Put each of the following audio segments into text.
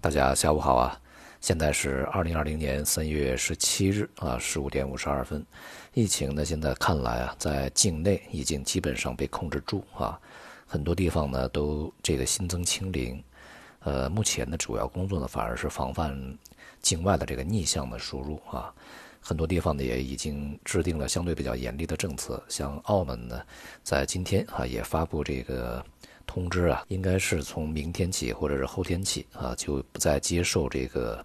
大家下午好啊！现在是二零二零年三月十七日啊，十五点五十二分。疫情呢，现在看来啊，在境内已经基本上被控制住啊，很多地方呢都这个新增清零。呃，目前的主要工作呢，反而是防范境外的这个逆向的输入啊。很多地方呢也已经制定了相对比较严厉的政策，像澳门呢，在今天啊也发布这个。通知啊，应该是从明天起或者是后天起啊，就不再接受这个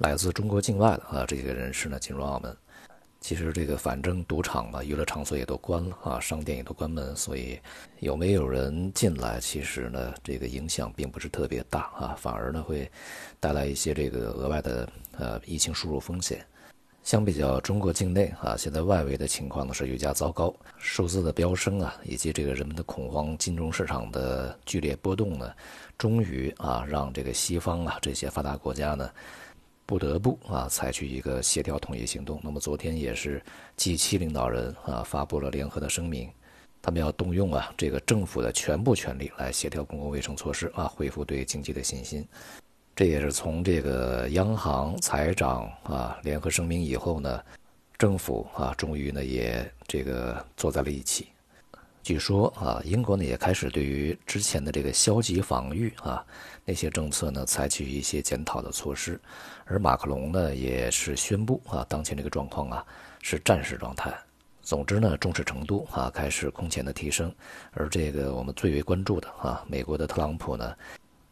来自中国境外的啊这个人士呢进入澳门。其实这个反正赌场嘛、娱乐场所也都关了啊，商店也都关门，所以有没有人进来，其实呢这个影响并不是特别大啊，反而呢会带来一些这个额外的呃疫情输入风险。相比较中国境内啊，现在外围的情况呢是愈加糟糕，数字的飙升啊，以及这个人们的恐慌、金融市场的剧烈波动呢，终于啊让这个西方啊这些发达国家呢不得不啊采取一个协调统一行动。那么昨天也是 G7 领导人啊发布了联合的声明，他们要动用啊这个政府的全部权力来协调公共卫生措施啊，恢复对经济的信心。这也是从这个央行、财长啊联合声明以后呢，政府啊终于呢也这个坐在了一起。据说啊，英国呢也开始对于之前的这个消极防御啊那些政策呢采取一些检讨的措施，而马克龙呢也是宣布啊，当前这个状况啊是战时状态。总之呢，重视程度啊开始空前的提升。而这个我们最为关注的啊，美国的特朗普呢。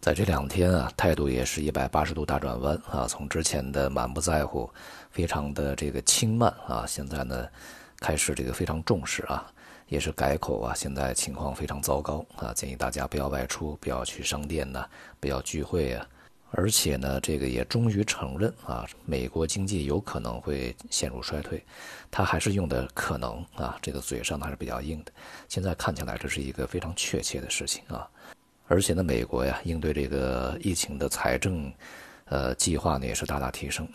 在这两天啊，态度也是一百八十度大转弯啊，从之前的满不在乎，非常的这个轻慢啊，现在呢，开始这个非常重视啊，也是改口啊，现在情况非常糟糕啊，建议大家不要外出，不要去商店呐，不要聚会啊，而且呢，这个也终于承认啊，美国经济有可能会陷入衰退，他还是用的可能啊，这个嘴上还是比较硬的，现在看起来这是一个非常确切的事情啊。而且呢，美国呀应对这个疫情的财政，呃计划呢也是大大提升。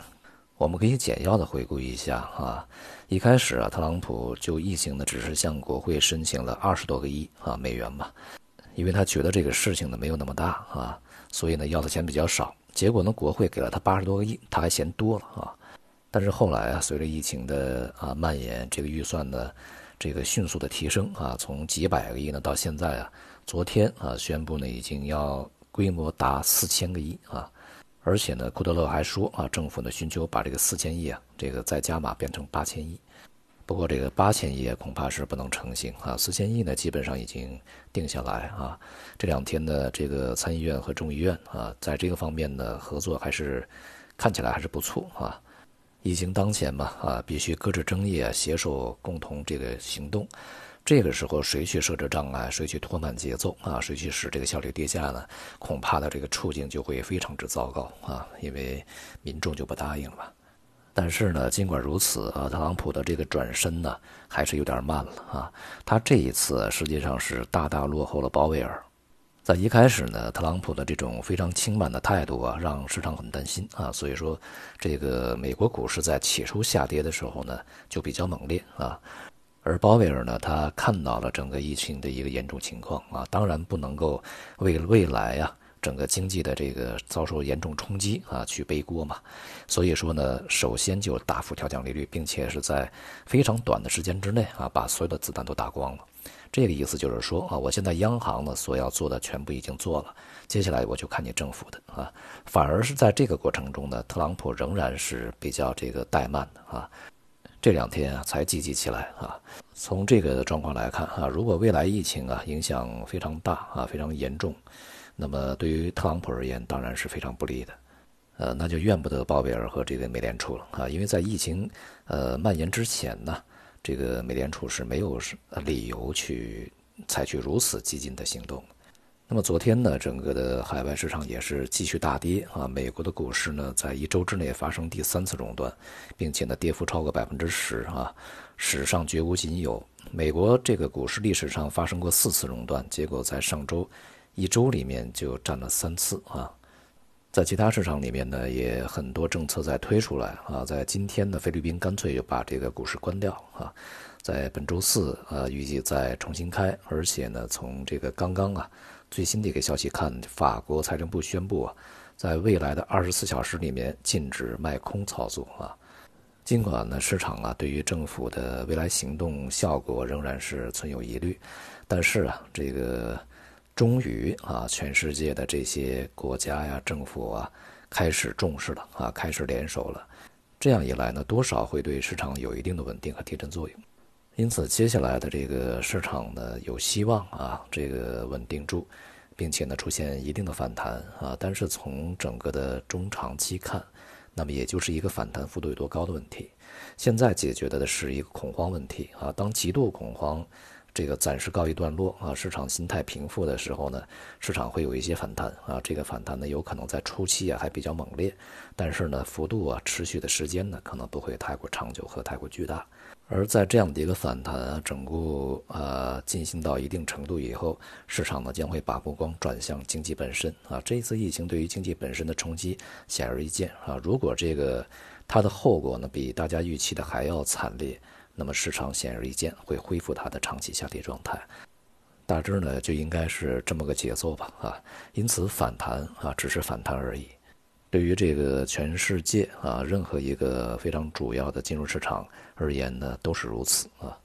我们可以简要的回顾一下啊，一开始啊，特朗普就疫情呢只是向国会申请了二十多个亿啊美元吧，因为他觉得这个事情呢没有那么大啊，所以呢要的钱比较少。结果呢，国会给了他八十多个亿，他还嫌多了啊。但是后来啊，随着疫情的啊蔓延，这个预算呢这个迅速的提升啊，从几百个亿呢到现在啊。昨天啊，宣布呢已经要规模达四千个亿啊，而且呢，库德勒还说啊，政府呢寻求把这个四千亿啊，这个再加码变成八千亿。不过这个八千亿恐怕是不能成型啊，四千亿呢基本上已经定下来啊。这两天呢，这个参议院和众议院啊，在这个方面的合作还是看起来还是不错啊。疫情当前嘛啊，必须搁置争议啊，携手共同这个行动。这个时候谁去设置障碍，谁去拖慢节奏啊，谁去使这个效率跌下呢？恐怕的这个处境就会非常之糟糕啊，因为民众就不答应了。但是呢，尽管如此啊，特朗普的这个转身呢还是有点慢了啊。他这一次实际上是大大落后了鲍威尔。在一开始呢，特朗普的这种非常轻慢的态度啊，让市场很担心啊。所以说，这个美国股市在起初下跌的时候呢，就比较猛烈啊。而鲍威尔呢，他看到了整个疫情的一个严重情况啊，当然不能够为未来呀整个经济的这个遭受严重冲击啊去背锅嘛，所以说呢，首先就大幅调降利率，并且是在非常短的时间之内啊把所有的子弹都打光了。这个意思就是说啊，我现在央行呢所要做的全部已经做了，接下来我就看你政府的啊。反而是在这个过程中呢，特朗普仍然是比较这个怠慢的啊。这两天啊，才积极起来啊。从这个状况来看啊，如果未来疫情啊影响非常大啊，非常严重，那么对于特朗普而言，当然是非常不利的。呃，那就怨不得鲍威尔和这个美联储了啊，因为在疫情呃蔓延之前呢，这个美联储是没有理由去采取如此激进的行动。那么昨天呢，整个的海外市场也是继续大跌啊。美国的股市呢，在一周之内发生第三次熔断，并且呢，跌幅超过百分之十啊，史上绝无仅有。美国这个股市历史上发生过四次熔断，结果在上周一周里面就占了三次啊。在其他市场里面呢，也很多政策在推出来啊。在今天呢，菲律宾干脆就把这个股市关掉啊。在本周四，呃，预计再重新开，而且呢，从这个刚刚啊最新的一个消息看，法国财政部宣布啊，在未来的二十四小时里面禁止卖空操作啊。尽管呢，市场啊对于政府的未来行动效果仍然是存有疑虑，但是啊，这个终于啊，全世界的这些国家呀、政府啊开始重视了啊，开始联手了。这样一来呢，多少会对市场有一定的稳定和提振作用。因此，接下来的这个市场呢，有希望啊，这个稳定住，并且呢，出现一定的反弹啊。但是从整个的中长期看，那么也就是一个反弹幅度有多高的问题。现在解决的是一个恐慌问题啊。当极度恐慌这个暂时告一段落啊，市场心态平复的时候呢，市场会有一些反弹啊。这个反弹呢，有可能在初期啊还比较猛烈，但是呢，幅度啊持续的时间呢，可能不会太过长久和太过巨大。而在这样的一个反弹啊，整个呃进行到一定程度以后，市场呢将会把目光转向经济本身啊。这一次疫情对于经济本身的冲击显而易见啊。如果这个它的后果呢比大家预期的还要惨烈，那么市场显而易见会恢复它的长期下跌状态。大致呢就应该是这么个节奏吧啊。因此反弹啊只是反弹而已。对于这个全世界啊，任何一个非常主要的金融市场而言呢，都是如此啊。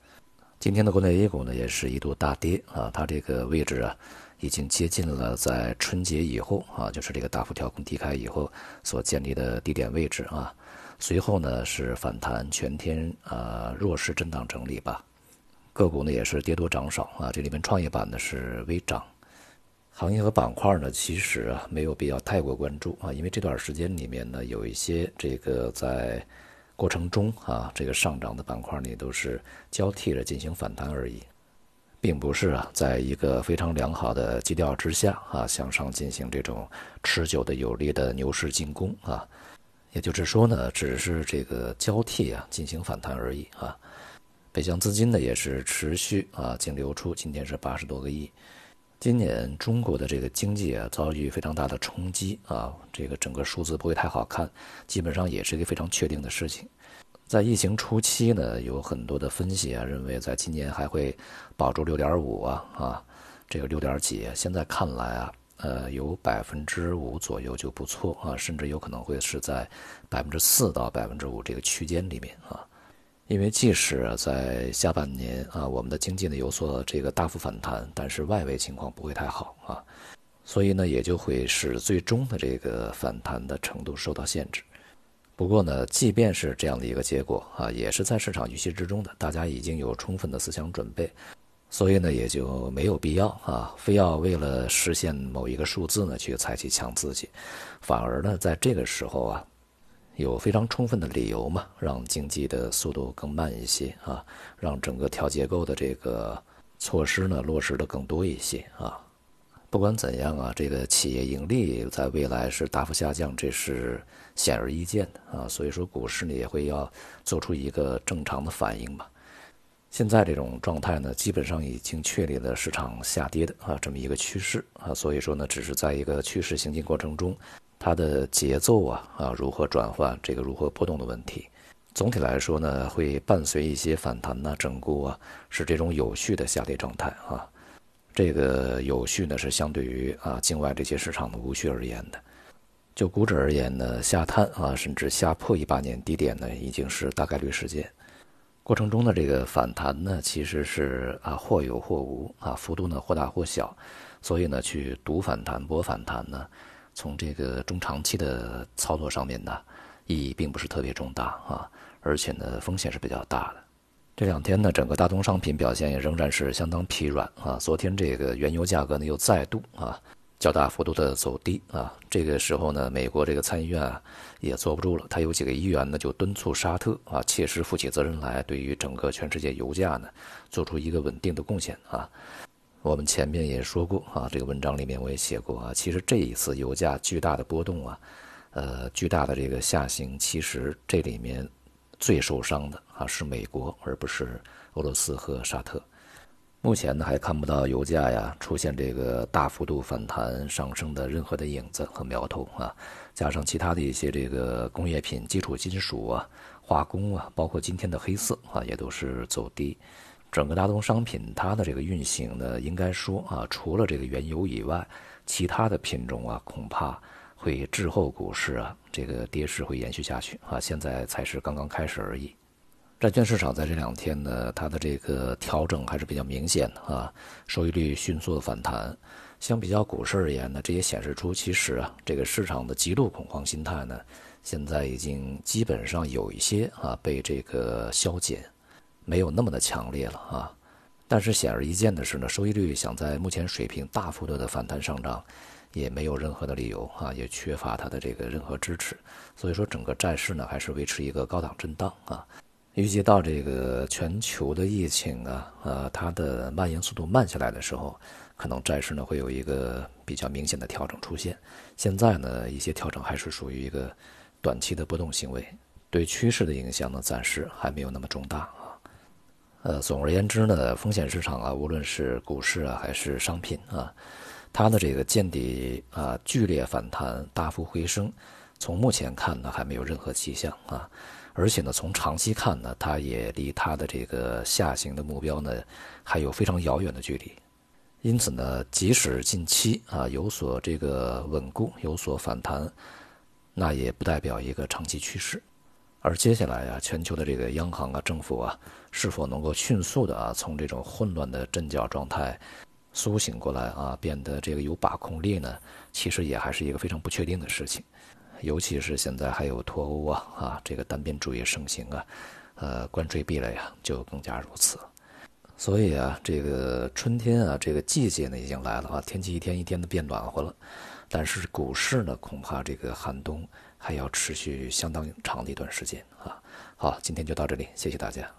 今天的国内 A 股呢，也是一度大跌啊，它这个位置啊，已经接近了在春节以后啊，就是这个大幅调控低开以后所建立的低点位置啊。随后呢是反弹，全天啊弱势震荡整理吧。个股呢也是跌多涨少啊，这里面创业板呢是微涨。行业和板块呢，其实啊没有必要太过关注啊，因为这段时间里面呢，有一些这个在过程中啊，这个上涨的板块呢都是交替着进行反弹而已，并不是啊在一个非常良好的基调之下啊向上进行这种持久的有力的牛市进攻啊，也就是说呢，只是这个交替啊进行反弹而已啊，北向资金呢也是持续啊净流出，今天是八十多个亿。今年中国的这个经济啊遭遇非常大的冲击啊，这个整个数字不会太好看，基本上也是一个非常确定的事情。在疫情初期呢，有很多的分析啊认为，在今年还会保住六点五啊啊，这个六点几，现在看来啊，呃，有百分之五左右就不错啊，甚至有可能会是在百分之四到百分之五这个区间里面啊。因为即使在下半年啊，我们的经济呢有所这个大幅反弹，但是外围情况不会太好啊，所以呢也就会使最终的这个反弹的程度受到限制。不过呢，即便是这样的一个结果啊，也是在市场预期之中的，大家已经有充分的思想准备，所以呢也就没有必要啊，非要为了实现某一个数字呢去采取强刺激，反而呢在这个时候啊。有非常充分的理由嘛，让经济的速度更慢一些啊，让整个调结构的这个措施呢落实的更多一些啊。不管怎样啊，这个企业盈利在未来是大幅下降，这是显而易见的啊。所以说股市呢也会要做出一个正常的反应吧。现在这种状态呢，基本上已经确立了市场下跌的啊这么一个趋势啊。所以说呢，只是在一个趋势行进过程中。它的节奏啊啊如何转换，这个如何波动的问题，总体来说呢，会伴随一些反弹呐、整固啊，是这种有序的下跌状态啊。这个有序呢，是相对于啊境外这些市场的无序而言的。就股指而言呢，下探啊，甚至下破一八年低点呢，已经是大概率事件。过程中的这个反弹呢，其实是啊或有或无啊，幅度呢或大或小，所以呢，去赌反弹、博反弹呢。从这个中长期的操作上面呢，意义并不是特别重大啊，而且呢风险是比较大的。这两天呢，整个大宗商品表现也仍然是相当疲软啊。昨天这个原油价格呢又再度啊较大幅度的走低啊。这个时候呢，美国这个参议院啊也坐不住了，他有几个议员呢就敦促沙特啊切实负起责任来，对于整个全世界油价呢做出一个稳定的贡献啊。我们前面也说过啊，这个文章里面我也写过啊，其实这一次油价巨大的波动啊，呃，巨大的这个下行，其实这里面最受伤的啊是美国，而不是俄罗斯和沙特。目前呢还看不到油价呀出现这个大幅度反弹上升的任何的影子和苗头啊，加上其他的一些这个工业品、基础金属啊、化工啊，包括今天的黑色啊，也都是走低。整个大宗商品它的这个运行呢，应该说啊，除了这个原油以外，其他的品种啊，恐怕会滞后股市啊，这个跌势会延续下去啊。现在才是刚刚开始而已。债券市场在这两天呢，它的这个调整还是比较明显的啊，收益率迅速的反弹。相比较股市而言呢，这也显示出其实啊，这个市场的极度恐慌心态呢，现在已经基本上有一些啊被这个消减。没有那么的强烈了啊，但是显而易见的是呢，收益率想在目前水平大幅度的反弹上涨，也没有任何的理由啊，也缺乏它的这个任何支持，所以说整个债市呢还是维持一个高档震荡啊。预计到这个全球的疫情啊，呃，它的蔓延速度慢下来的时候，可能债市呢会有一个比较明显的调整出现。现在呢，一些调整还是属于一个短期的波动行为，对趋势的影响呢暂时还没有那么重大。呃，总而言之呢，风险市场啊，无论是股市啊，还是商品啊，它的这个见底啊，剧烈反弹、大幅回升，从目前看呢，还没有任何迹象啊。而且呢，从长期看呢，它也离它的这个下行的目标呢，还有非常遥远的距离。因此呢，即使近期啊有所这个稳固、有所反弹，那也不代表一个长期趋势。而接下来啊，全球的这个央行啊、政府啊，是否能够迅速的啊从这种混乱的阵脚状态苏醒过来啊，变得这个有把控力呢？其实也还是一个非常不确定的事情。尤其是现在还有脱欧啊啊，这个单边主义盛行啊，呃，关税壁垒啊，就更加如此。所以啊，这个春天啊，这个季节呢已经来了啊，天气一天一天的变暖和了，但是股市呢，恐怕这个寒冬。还要持续相当长的一段时间啊！好，今天就到这里，谢谢大家。